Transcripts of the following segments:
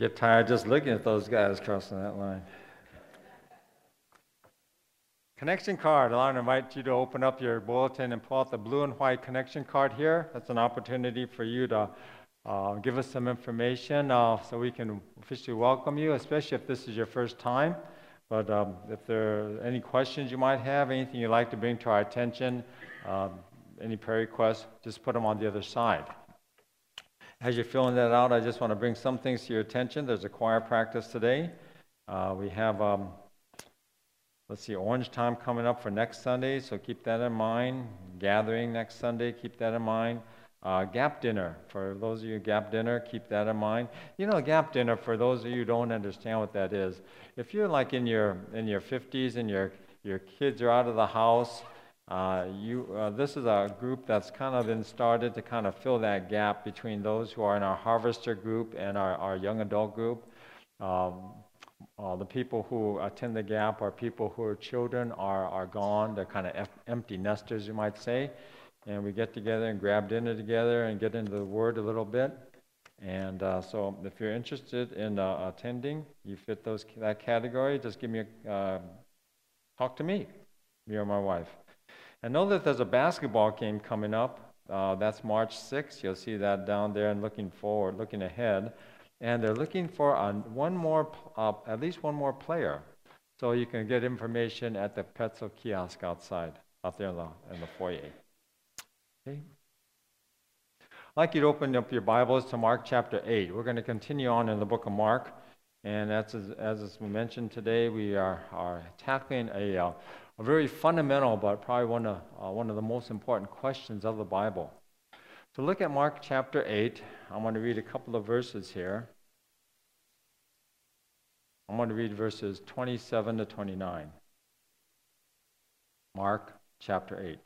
Get tired just looking at those guys crossing that line. Connection card. I want to invite you to open up your bulletin and pull out the blue and white connection card here. That's an opportunity for you to uh, give us some information uh, so we can officially welcome you, especially if this is your first time. But um, if there are any questions you might have, anything you'd like to bring to our attention, um, any prayer requests, just put them on the other side. As you're filling that out, I just want to bring some things to your attention. There's a choir practice today. Uh, we have, um, let's see, Orange Time coming up for next Sunday, so keep that in mind. Gathering next Sunday, keep that in mind. Uh, gap dinner, for those of you gap dinner, keep that in mind. You know, gap dinner, for those of you who don't understand what that is, if you're like in your, in your 50s and your, your kids are out of the house, uh, you, uh, this is a group that's kind of been started to kind of fill that gap between those who are in our harvester group and our, our young adult group. Um, uh, the people who attend the gap are people who are children are, are gone. They're kind of empty nesters, you might say. And we get together and grab dinner together and get into the Word a little bit. And uh, so, if you're interested in uh, attending, you fit those that category. Just give me a talk to me, me or my wife. And know that there's a basketball game coming up. Uh, that's March 6th. You'll see that down there and looking forward, looking ahead. And they're looking for one more, uh, at least one more player. So you can get information at the Petzel kiosk outside, out there in the, in the foyer. Okay. I'd like you to open up your Bibles to Mark chapter 8. We're going to continue on in the book of Mark. And as, as we mentioned today, we are, are tackling a, uh, a very fundamental, but probably one of, uh, one of the most important questions of the Bible. So look at Mark chapter 8. I'm going to read a couple of verses here. I'm going to read verses 27 to 29. Mark chapter 8.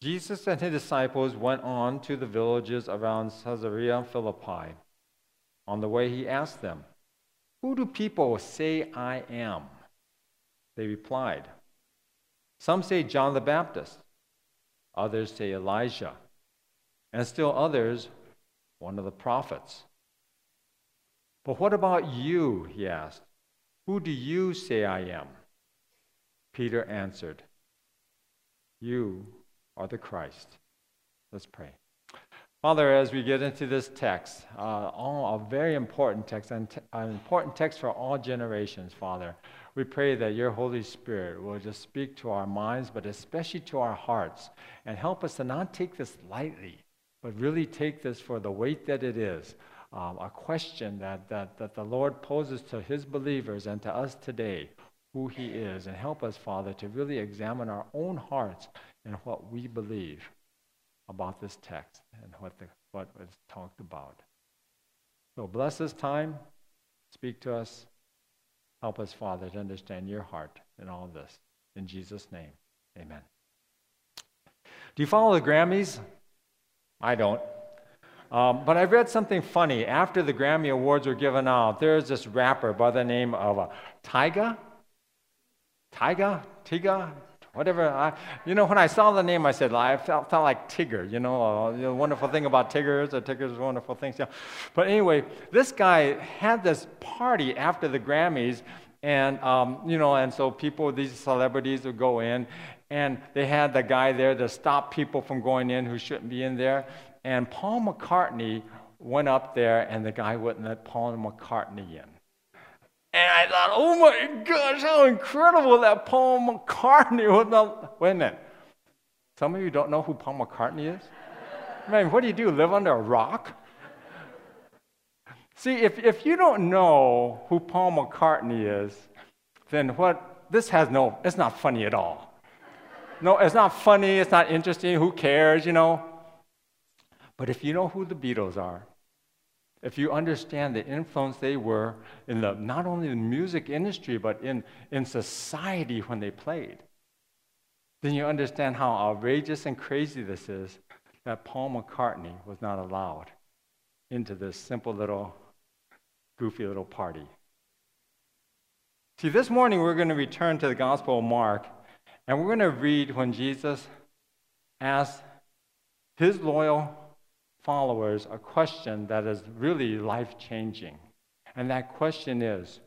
Jesus and his disciples went on to the villages around Caesarea Philippi. On the way, he asked them, who do people say I am? They replied, Some say John the Baptist, others say Elijah, and still others, one of the prophets. But what about you? He asked. Who do you say I am? Peter answered, You are the Christ. Let's pray. Father, as we get into this text, uh, all, a very important text, and an important text for all generations, Father, we pray that your Holy Spirit will just speak to our minds, but especially to our hearts, and help us to not take this lightly, but really take this for the weight that it is. Um, a question that, that, that the Lord poses to his believers and to us today, who he is, and help us, Father, to really examine our own hearts and what we believe about this text and what, the, what was talked about. So bless this time. Speak to us. Help us, Father, to understand your heart in all this. In Jesus' name, amen. Do you follow the Grammys? I don't. Um, but I read something funny. After the Grammy Awards were given out, there's this rapper by the name of uh, Tyga. Tyga? Tyga? Whatever. I, you know, when I saw the name, I said, I felt, felt like Tigger. You know, uh, the wonderful thing about Tiggers, or Tigger's wonderful things. Yeah. But anyway, this guy had this party after the Grammys, and um, you know, and so people, these celebrities would go in, and they had the guy there to stop people from going in who shouldn't be in there. And Paul McCartney went up there, and the guy wouldn't let Paul McCartney in. And I thought, oh my gosh, how incredible that Paul McCartney was. Wait a minute. Some of you don't know who Paul McCartney is? Man, what do you do? Live under a rock? See, if, if you don't know who Paul McCartney is, then what, this has no, it's not funny at all. No, it's not funny, it's not interesting, who cares, you know? But if you know who the Beatles are, if you understand the influence they were in the, not only the music industry, but in, in society when they played, then you understand how outrageous and crazy this is that Paul McCartney was not allowed into this simple little, goofy little party. See, this morning we're going to return to the Gospel of Mark, and we're going to read when Jesus asked his loyal followers a question that is really life changing. And that question is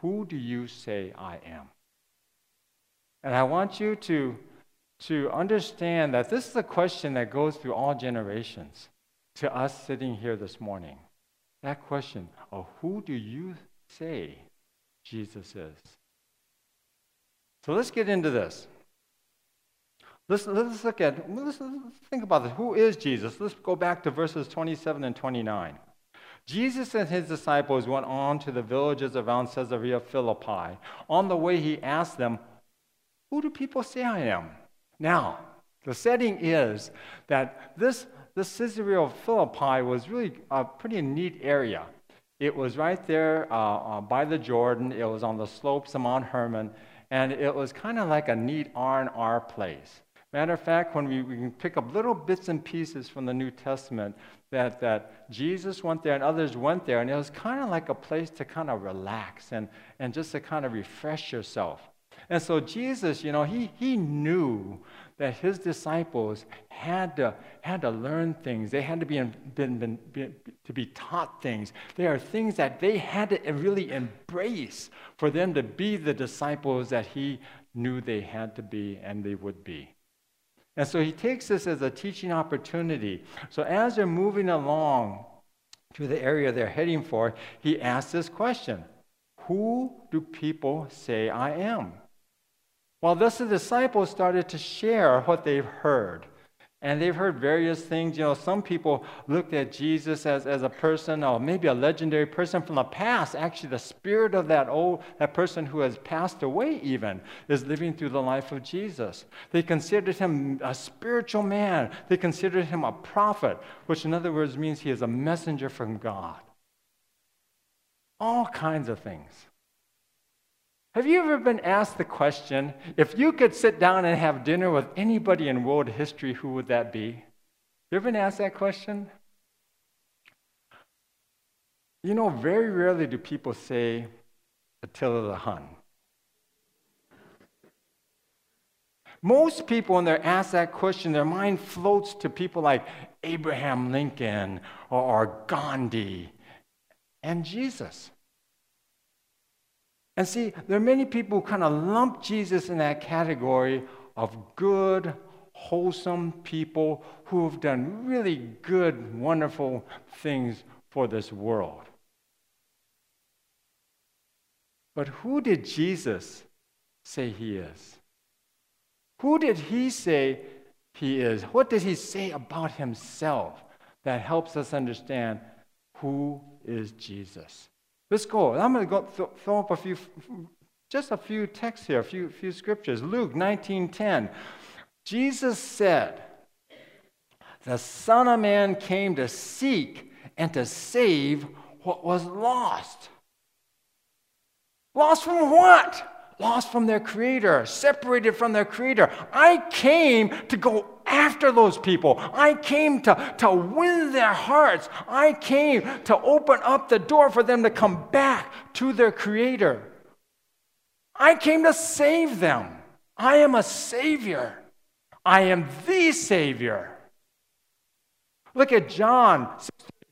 Who do you say I am? And I want you to, to understand that this is a question that goes through all generations to us sitting here this morning. That question of who do you say Jesus is? So let's get into this. Let's, let's look at, let's, let's think about this. Who is Jesus? Let's go back to verses 27 and 29. Jesus and his disciples went on to the villages around Caesarea Philippi. On the way, he asked them, Who do people say I am? Now, the setting is that this, this Caesarea Philippi was really a pretty neat area. It was right there uh, uh, by the Jordan, it was on the slopes of Mount Hermon, and it was kind of like a neat R&R place. Matter of fact, when we, we can pick up little bits and pieces from the New Testament, that, that Jesus went there and others went there, and it was kind of like a place to kind of relax and, and just to kind of refresh yourself. And so Jesus, you know, he, he knew that his disciples had to, had to learn things. They had to be, been, been, be, to be taught things. There are things that they had to really embrace for them to be the disciples that he knew they had to be and they would be. And so he takes this as a teaching opportunity. So as they're moving along to the area they're heading for, he asks this question Who do people say I am? Well, thus the disciples started to share what they've heard. And they've heard various things. You know, some people looked at Jesus as, as a person, or maybe a legendary person from the past. Actually, the spirit of that old that person who has passed away even is living through the life of Jesus. They considered him a spiritual man. They considered him a prophet, which in other words means he is a messenger from God. All kinds of things. Have you ever been asked the question if you could sit down and have dinner with anybody in world history, who would that be? You ever been asked that question? You know, very rarely do people say Attila the Hun. Most people, when they're asked that question, their mind floats to people like Abraham Lincoln or, Gandhi and Jesus. And see, there are many people who kind of lump Jesus in that category of good, wholesome people who have done really good, wonderful things for this world. But who did Jesus say he is? Who did he say he is? What did he say about himself that helps us understand who is Jesus? Let's go. I'm going to go th- throw up a few, just a few texts here, a few, few scriptures. Luke 19:10. Jesus said, "The Son of Man came to seek and to save what was lost." Lost from what? Lost from their creator, separated from their creator. I came to go after those people. I came to, to win their hearts. I came to open up the door for them to come back to their creator. I came to save them. I am a savior. I am the savior. Look at John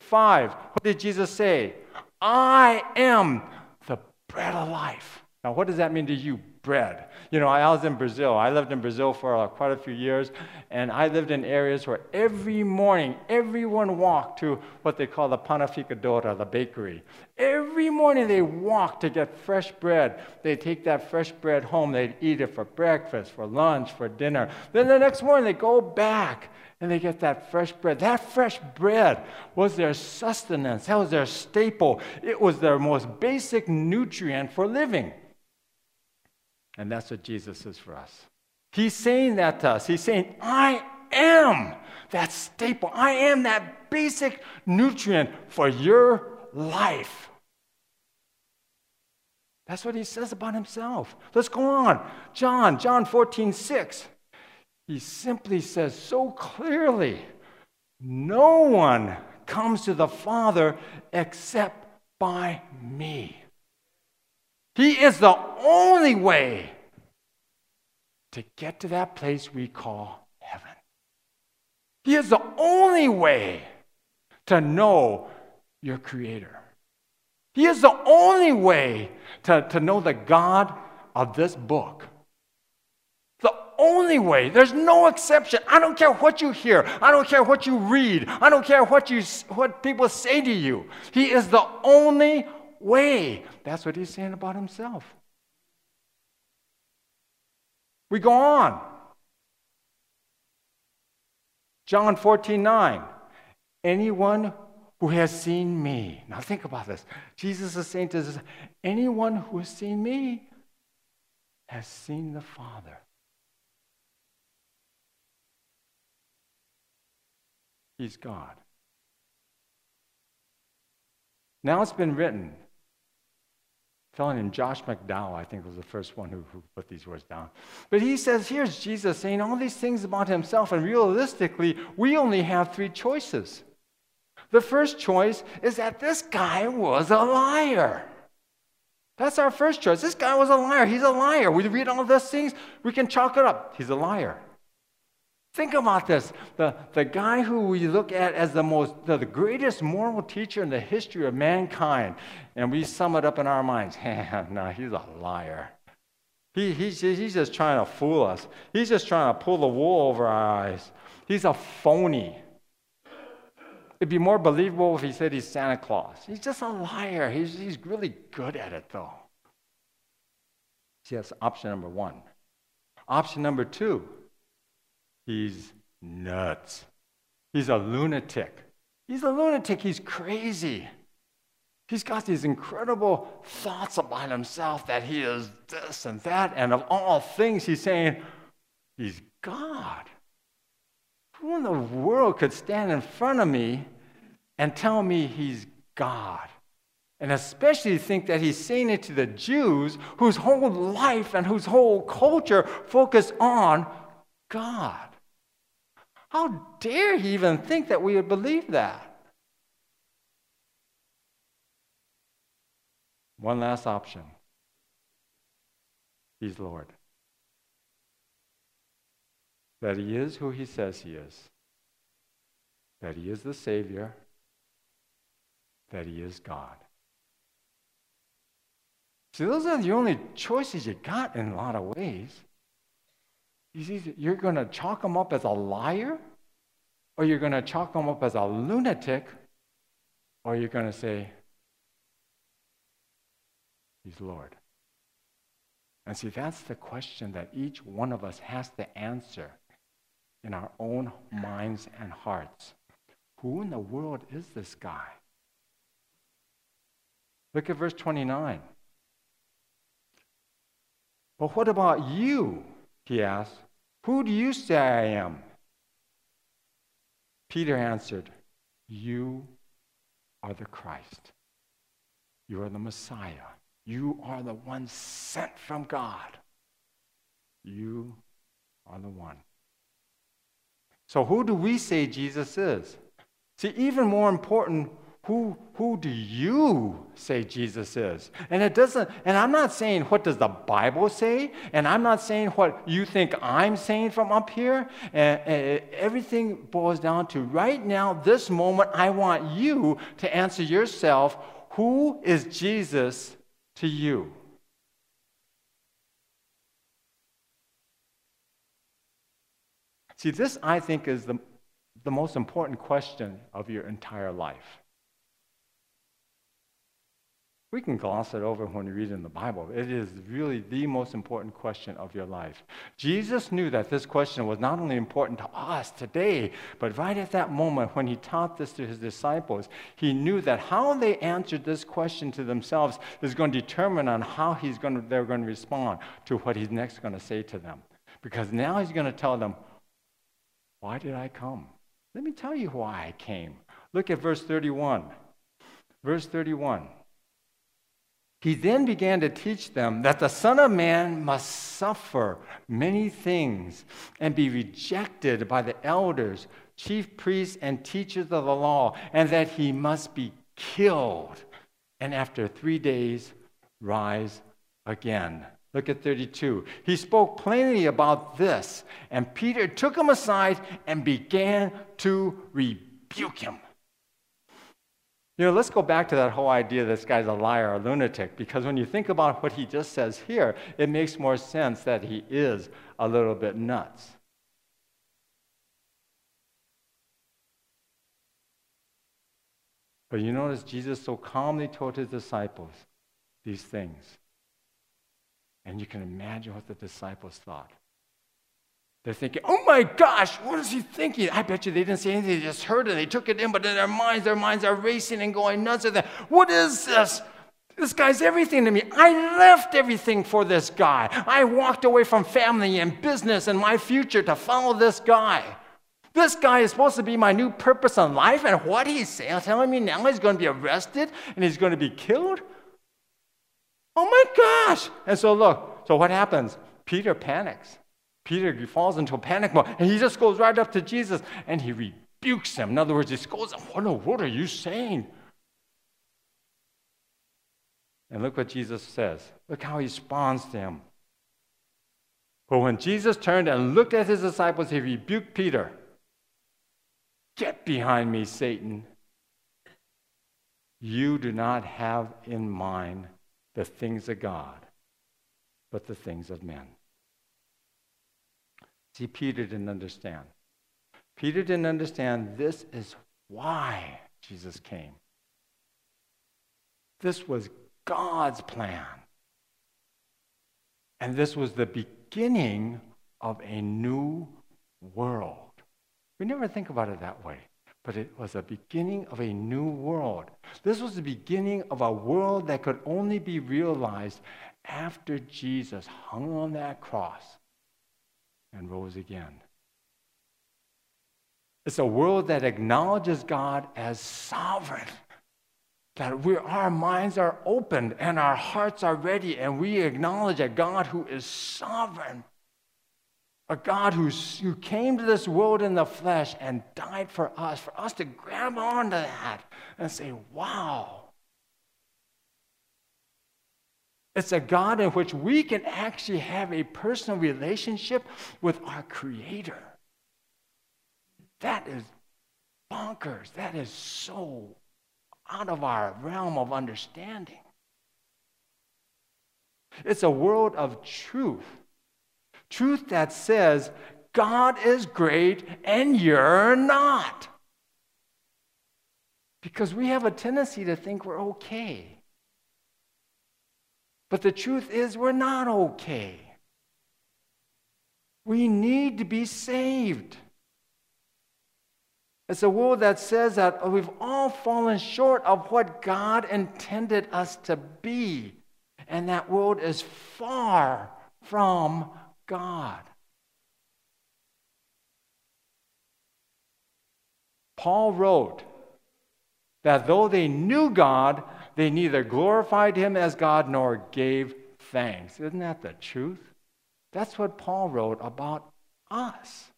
5. What did Jesus say? I am the bread of life. Now, what does that mean to you, bread? You know, I was in Brazil. I lived in Brazil for uh, quite a few years, and I lived in areas where every morning everyone walked to what they call the panificadora, the bakery. Every morning they walked to get fresh bread. They'd take that fresh bread home. They'd eat it for breakfast, for lunch, for dinner. Then the next morning they go back and they get that fresh bread. That fresh bread was their sustenance, that was their staple. It was their most basic nutrient for living. And that's what Jesus is for us. He's saying that to us. He's saying, I am that staple. I am that basic nutrient for your life. That's what he says about himself. Let's go on. John, John 14, 6. He simply says so clearly no one comes to the Father except by me. He is the only way to get to that place we call heaven. He is the only way to know your Creator. He is the only way to, to know the God of this book. The only way. There's no exception. I don't care what you hear. I don't care what you read. I don't care what, you, what people say to you. He is the only way. That's what he's saying about himself. We go on. John 14, 9. Anyone who has seen me. Now think about this. Jesus is saying to us, anyone who has seen me has seen the Father. He's God. Now it's been written. Telling named Josh McDowell, I think, was the first one who, who put these words down. But he says, here's Jesus saying all these things about himself, and realistically, we only have three choices. The first choice is that this guy was a liar. That's our first choice. This guy was a liar. He's a liar. We read all those things, we can chalk it up. He's a liar. Think about this. The, the guy who we look at as the most the, the greatest moral teacher in the history of mankind, and we sum it up in our minds. no, he's a liar. He, he's, he's just trying to fool us. He's just trying to pull the wool over our eyes. He's a phony. It'd be more believable if he said he's Santa Claus. He's just a liar. He's, he's really good at it, though. See, that's option number one. Option number two, he's nuts. He's a lunatic. He's a lunatic. He's crazy. He's got these incredible thoughts about himself that he is this and that. And of all things, he's saying, he's God. Who in the world could stand in front of me and tell me he's God? And especially think that he's saying it to the Jews whose whole life and whose whole culture focus on God. How dare he even think that we would believe that? One last option. He's Lord that he is who he says he is, that he is the Savior, that he is God. See, those are the only choices you got in a lot of ways. You see, you're going to chalk him up as a liar, or you're going to chalk him up as a lunatic, or you're going to say, He's Lord. And see, that's the question that each one of us has to answer in our own minds and hearts. Who in the world is this guy? Look at verse 29. But what about you? He asked. Who do you say I am? Peter answered, You are the Christ. You are the Messiah. You are the one sent from God. You are the one. So, who do we say Jesus is? See, even more important, who, who do you say Jesus is? And it doesn't, and I'm not saying what does the Bible say, and I'm not saying what you think I'm saying from up here. And, and everything boils down to right now, this moment, I want you to answer yourself who is Jesus to you? See, this, I think, is the, the most important question of your entire life. We can gloss it over when we read it in the Bible. It is really the most important question of your life. Jesus knew that this question was not only important to us today, but right at that moment when he taught this to his disciples, he knew that how they answered this question to themselves is going to determine on how he's going to, they're going to respond to what he's next going to say to them. Because now he's going to tell them, why did I come? Let me tell you why I came. Look at verse 31. Verse 31. He then began to teach them that the Son of Man must suffer many things and be rejected by the elders, chief priests, and teachers of the law, and that he must be killed and after three days rise again. Look at 32. He spoke plainly about this, and Peter took him aside and began to rebuke him. You know, let's go back to that whole idea this guy's a liar, a lunatic, because when you think about what he just says here, it makes more sense that he is a little bit nuts. But you notice Jesus so calmly told his disciples these things. And you can imagine what the disciples thought. They're thinking, oh my gosh, what is he thinking? I bet you they didn't say anything, they just heard it, they took it in, but in their minds, their minds are racing and going nuts. And what is this? This guy's everything to me. I left everything for this guy. I walked away from family and business and my future to follow this guy. This guy is supposed to be my new purpose in life, and what he's saying, telling me now he's going to be arrested and he's going to be killed? Oh my gosh! And so, look, so what happens? Peter panics. Peter falls into a panic mode, and he just goes right up to Jesus and he rebukes him. In other words, he goes, What in the world are you saying? And look what Jesus says. Look how he responds to him. But when Jesus turned and looked at his disciples, he rebuked Peter. Get behind me, Satan. You do not have in mind the things of God, but the things of men. See, Peter didn't understand. Peter didn't understand this is why Jesus came. This was God's plan. And this was the beginning of a new world. We never think about it that way, but it was a beginning of a new world. This was the beginning of a world that could only be realized after Jesus hung on that cross and rose again. It's a world that acknowledges God as sovereign. That we, our minds are opened and our hearts are ready, and we acknowledge a God who is sovereign. A God who's, who came to this world in the flesh and died for us, for us to grab onto that and say, wow. It's a God in which we can actually have a personal relationship with our Creator. That is bonkers. That is so out of our realm of understanding. It's a world of truth. Truth that says, God is great and you're not. Because we have a tendency to think we're okay. But the truth is, we're not okay. We need to be saved. It's a world that says that we've all fallen short of what God intended us to be. And that world is far from God. Paul wrote that though they knew God, they neither glorified him as God nor gave thanks. Isn't that the truth? That's what Paul wrote about us.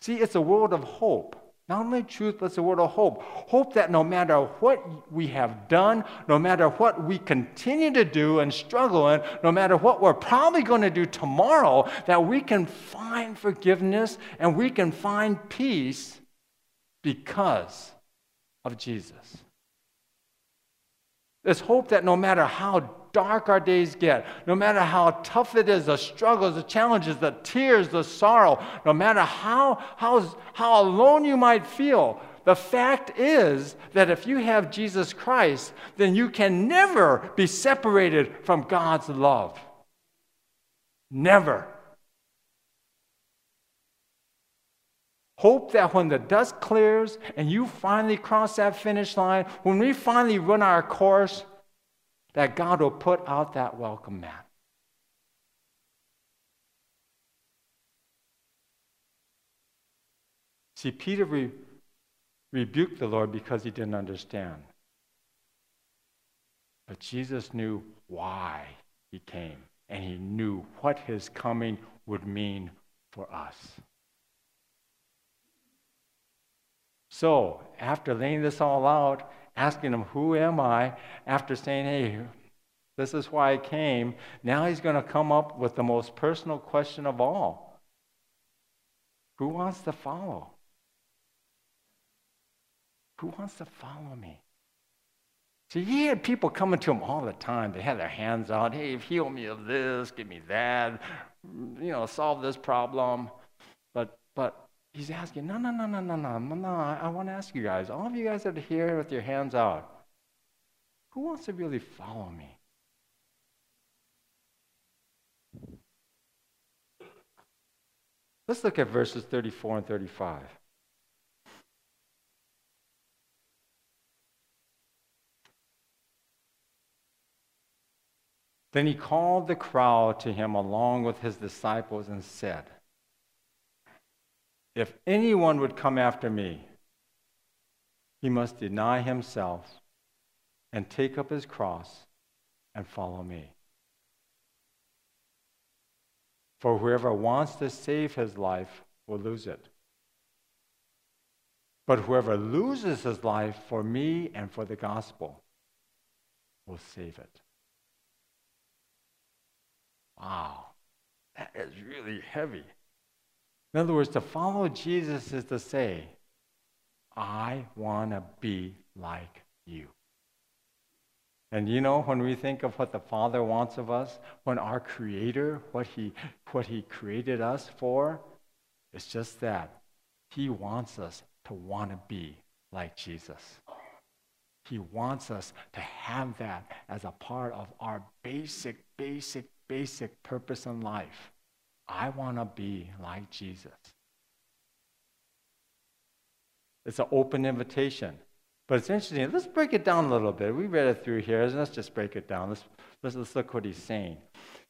See, it's a world of hope. Not only truth, but it's a word of hope. Hope that no matter what we have done, no matter what we continue to do and struggle in, no matter what we're probably going to do tomorrow, that we can find forgiveness and we can find peace because of Jesus. There's hope that no matter how dark our days get, no matter how tough it is, the struggles, the challenges, the tears, the sorrow, no matter how, how, how alone you might feel, the fact is that if you have Jesus Christ, then you can never be separated from God's love. Never. Hope that when the dust clears and you finally cross that finish line, when we finally run our course, that God will put out that welcome mat. See, Peter re- rebuked the Lord because he didn't understand. But Jesus knew why he came, and he knew what his coming would mean for us. So, after laying this all out, asking him, Who am I? After saying, Hey, This is why I came. Now he's going to come up with the most personal question of all Who wants to follow? Who wants to follow me? See, he had people coming to him all the time. They had their hands out. Hey, heal me of this, give me that, you know, solve this problem. But, but he's asking, no, no, no, no, no, no, no, I, I want to ask you guys, all of you guys that are here with your hands out, who wants to really follow me? Let's look at verses 34 and 35. Then he called the crowd to him along with his disciples and said, If anyone would come after me, he must deny himself and take up his cross and follow me. For whoever wants to save his life will lose it. But whoever loses his life for me and for the gospel will save it. Wow, that is really heavy. In other words, to follow Jesus is to say, I want to be like you. And you know, when we think of what the Father wants of us, when our Creator, what He, what he created us for, it's just that. He wants us to want to be like Jesus. He wants us to have that as a part of our basic, basic basic purpose in life. I want to be like Jesus. It's an open invitation. But it's interesting. Let's break it down a little bit. We read it through here. Let's just break it down. Let's, let's, let's look what he's saying.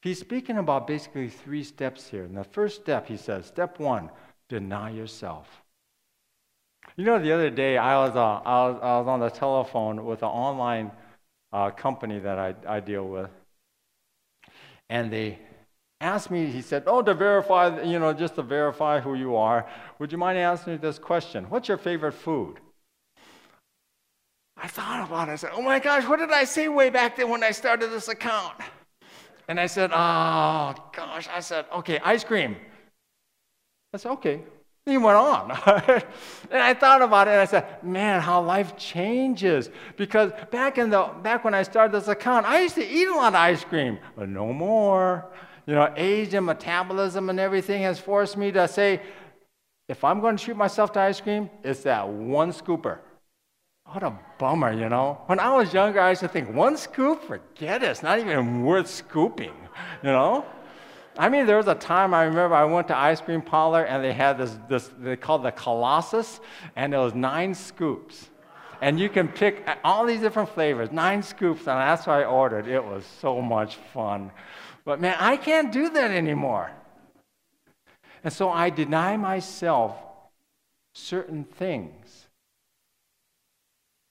He's speaking about basically three steps here. And the first step, he says, step one, deny yourself. You know, the other day I was, uh, I was, I was on the telephone with an online uh, company that I, I deal with and they asked me, he said, Oh, to verify, you know, just to verify who you are, would you mind asking me this question? What's your favorite food? I thought about it. I said, Oh my gosh, what did I say way back then when I started this account? And I said, Oh gosh, I said, Okay, ice cream. I said, Okay, he went on. and I thought about it and I said, man, how life changes. Because back in the back when I started this account, I used to eat a lot of ice cream, but no more. You know, age and metabolism and everything has forced me to say, if I'm going to treat myself to ice cream, it's that one scooper. What a bummer, you know. When I was younger, I used to think, one scoop, forget it. It's not even worth scooping, you know. I mean, there was a time I remember I went to ice cream parlor and they had this, this they called the Colossus, and it was nine scoops. And you can pick all these different flavors, nine scoops, and that's what I ordered. It was so much fun. But man, I can't do that anymore. And so I deny myself certain things.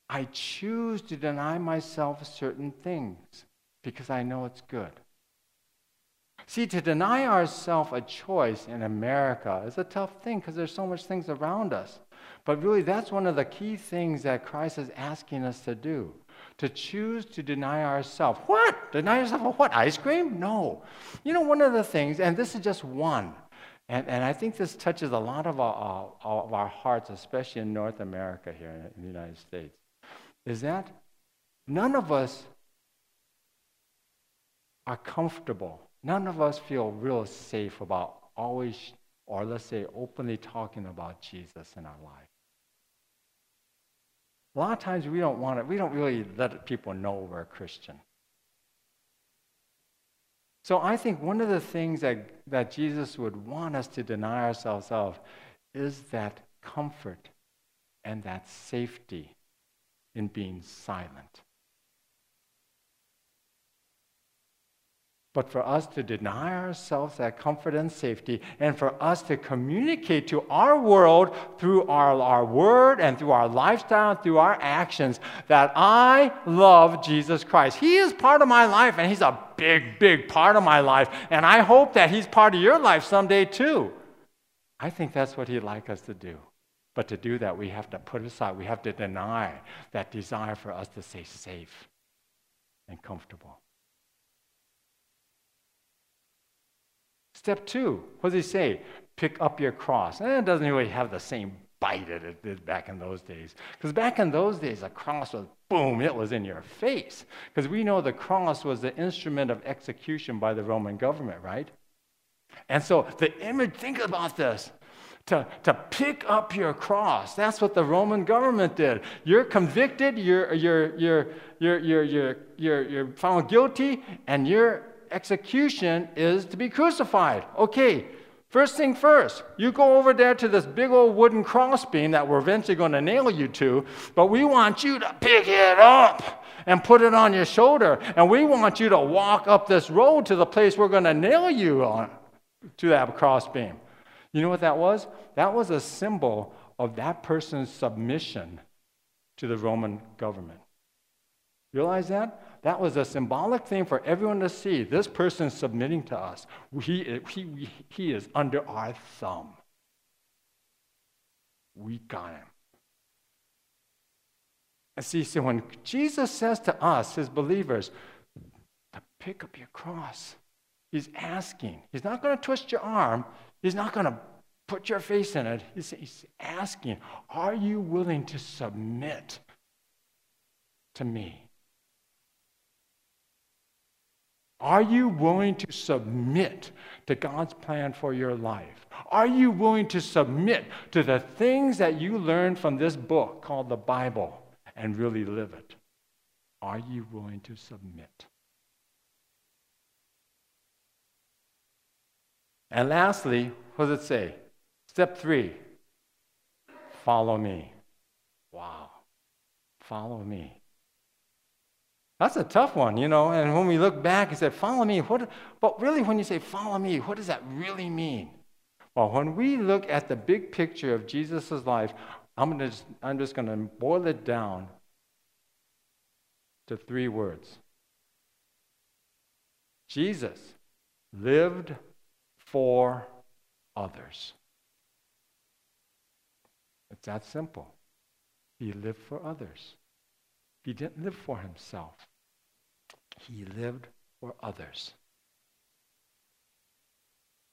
I choose to deny myself certain things because I know it's good. See, to deny ourselves a choice in America is a tough thing because there's so much things around us. But really, that's one of the key things that Christ is asking us to do. To choose to deny ourselves. What? Deny yourself of what? Ice cream? No. You know, one of the things, and this is just one, and, and I think this touches a lot of our, uh, of our hearts, especially in North America here in the United States, is that none of us are comfortable none of us feel real safe about always, or let's say, openly talking about Jesus in our life. A lot of times we don't want it, we don't really let people know we're a Christian. So I think one of the things that, that Jesus would want us to deny ourselves of is that comfort and that safety in being silent. But for us to deny ourselves that comfort and safety, and for us to communicate to our world through our, our word and through our lifestyle, and through our actions, that I love Jesus Christ. He is part of my life, and He's a big, big part of my life, and I hope that He's part of your life someday too. I think that's what He'd like us to do. But to do that, we have to put aside, we have to deny that desire for us to stay safe and comfortable. Step two, what does he say? Pick up your cross. And it doesn't really have the same bite that it did back in those days. Because back in those days, a cross was boom, it was in your face. Because we know the cross was the instrument of execution by the Roman government, right? And so the image, think about this. To, to pick up your cross. That's what the Roman government did. You're convicted, you're, you're, you're, you're, you're, you're, you're, you're found guilty, and your execution is to be crucified. Okay, First thing first, you go over there to this big old wooden crossbeam that we're eventually going to nail you to, but we want you to pick it up and put it on your shoulder. And we want you to walk up this road to the place we're going to nail you on to that crossbeam. You know what that was? That was a symbol of that person's submission to the Roman government. Realize that? That was a symbolic thing for everyone to see. This person submitting to us. He, he, he is under our thumb. We got him. And see, so when Jesus says to us, his believers, to pick up your cross, he's asking. He's not going to twist your arm. He's not going to put your face in it. He's, he's asking, are you willing to submit to me? Are you willing to submit to God's plan for your life? Are you willing to submit to the things that you learned from this book called the Bible and really live it? Are you willing to submit? And lastly, what does it say? Step three follow me. Wow. Follow me. That's a tough one, you know. And when we look back and say, follow me, what, but really, when you say follow me, what does that really mean? Well, when we look at the big picture of Jesus' life, I'm, gonna just, I'm just going to boil it down to three words Jesus lived for others. It's that simple. He lived for others. He didn't live for himself, he lived for others.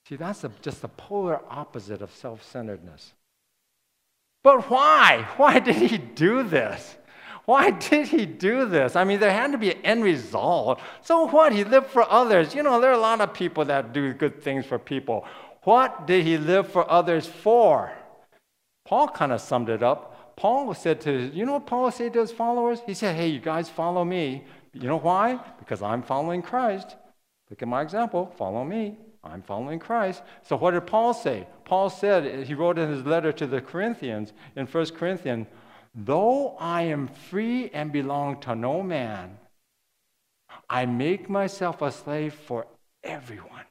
See, that's a, just the polar opposite of self centeredness. But why? Why did he do this? Why did he do this? I mean, there had to be an end result. So what? He lived for others. You know, there are a lot of people that do good things for people. What did he live for others for? Paul kind of summed it up Paul said to, you know what Paul said to his followers? He said, hey, you guys follow me. You know why? Because I'm following Christ. Look at my example. Follow me. I'm following Christ. So what did Paul say? Paul said, he wrote in his letter to the Corinthians, in 1 Corinthians, though I am free and belong to no man, I make myself a slave for everyone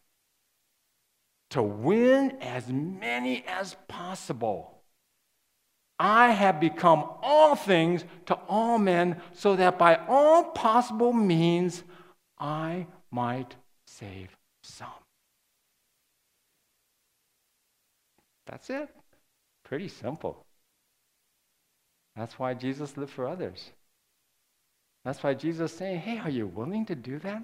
to win as many as possible. I have become all things to all men, so that by all possible means I might save some. That's it. Pretty simple. That's why Jesus lived for others. That's why Jesus saying, hey, are you willing to do that?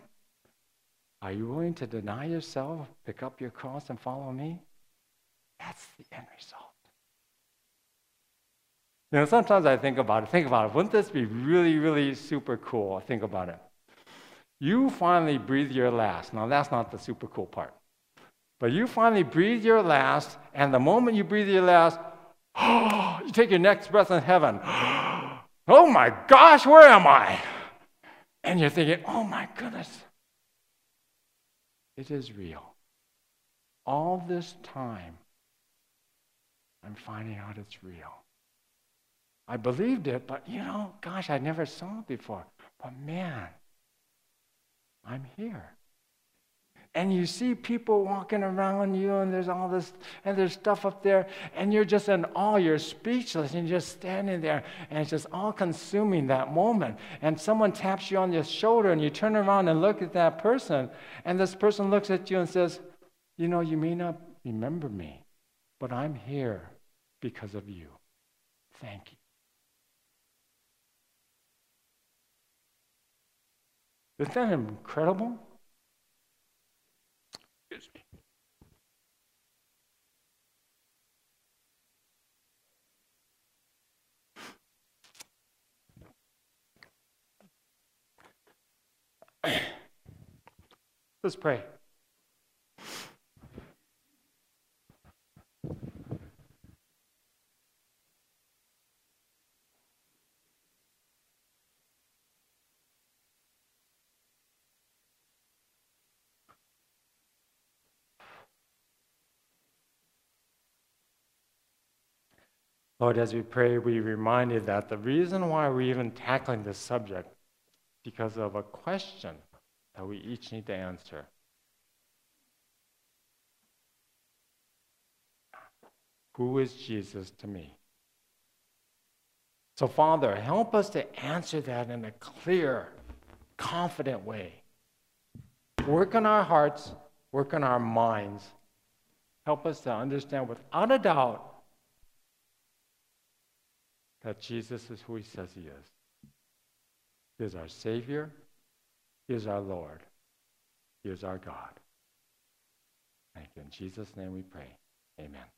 Are you willing to deny yourself, pick up your cross, and follow me? That's the end result. You know, sometimes I think about it. Think about it. Wouldn't this be really, really super cool? Think about it. You finally breathe your last. Now, that's not the super cool part. But you finally breathe your last, and the moment you breathe your last, you take your next breath in heaven. Oh my gosh, where am I? And you're thinking, oh my goodness, it is real. All this time, I'm finding out it's real. I believed it, but you know, gosh, I never saw it before. But man, I'm here. And you see people walking around you, and there's all this, and there's stuff up there, and you're just in awe, you're speechless, and you're just standing there, and it's just all consuming that moment. And someone taps you on the shoulder, and you turn around and look at that person, and this person looks at you and says, You know, you may not remember me, but I'm here because of you. Thank you. Isn't that incredible? Excuse me. Let's pray. Lord, as we pray, we reminded that the reason why we're even tackling this subject because of a question that we each need to answer. Who is Jesus to me? So, Father, help us to answer that in a clear, confident way. Work on our hearts, work on our minds. Help us to understand without a doubt that Jesus is who he says he is. He is our Savior, he is our Lord, he is our God. Thank you. In Jesus' name we pray. Amen.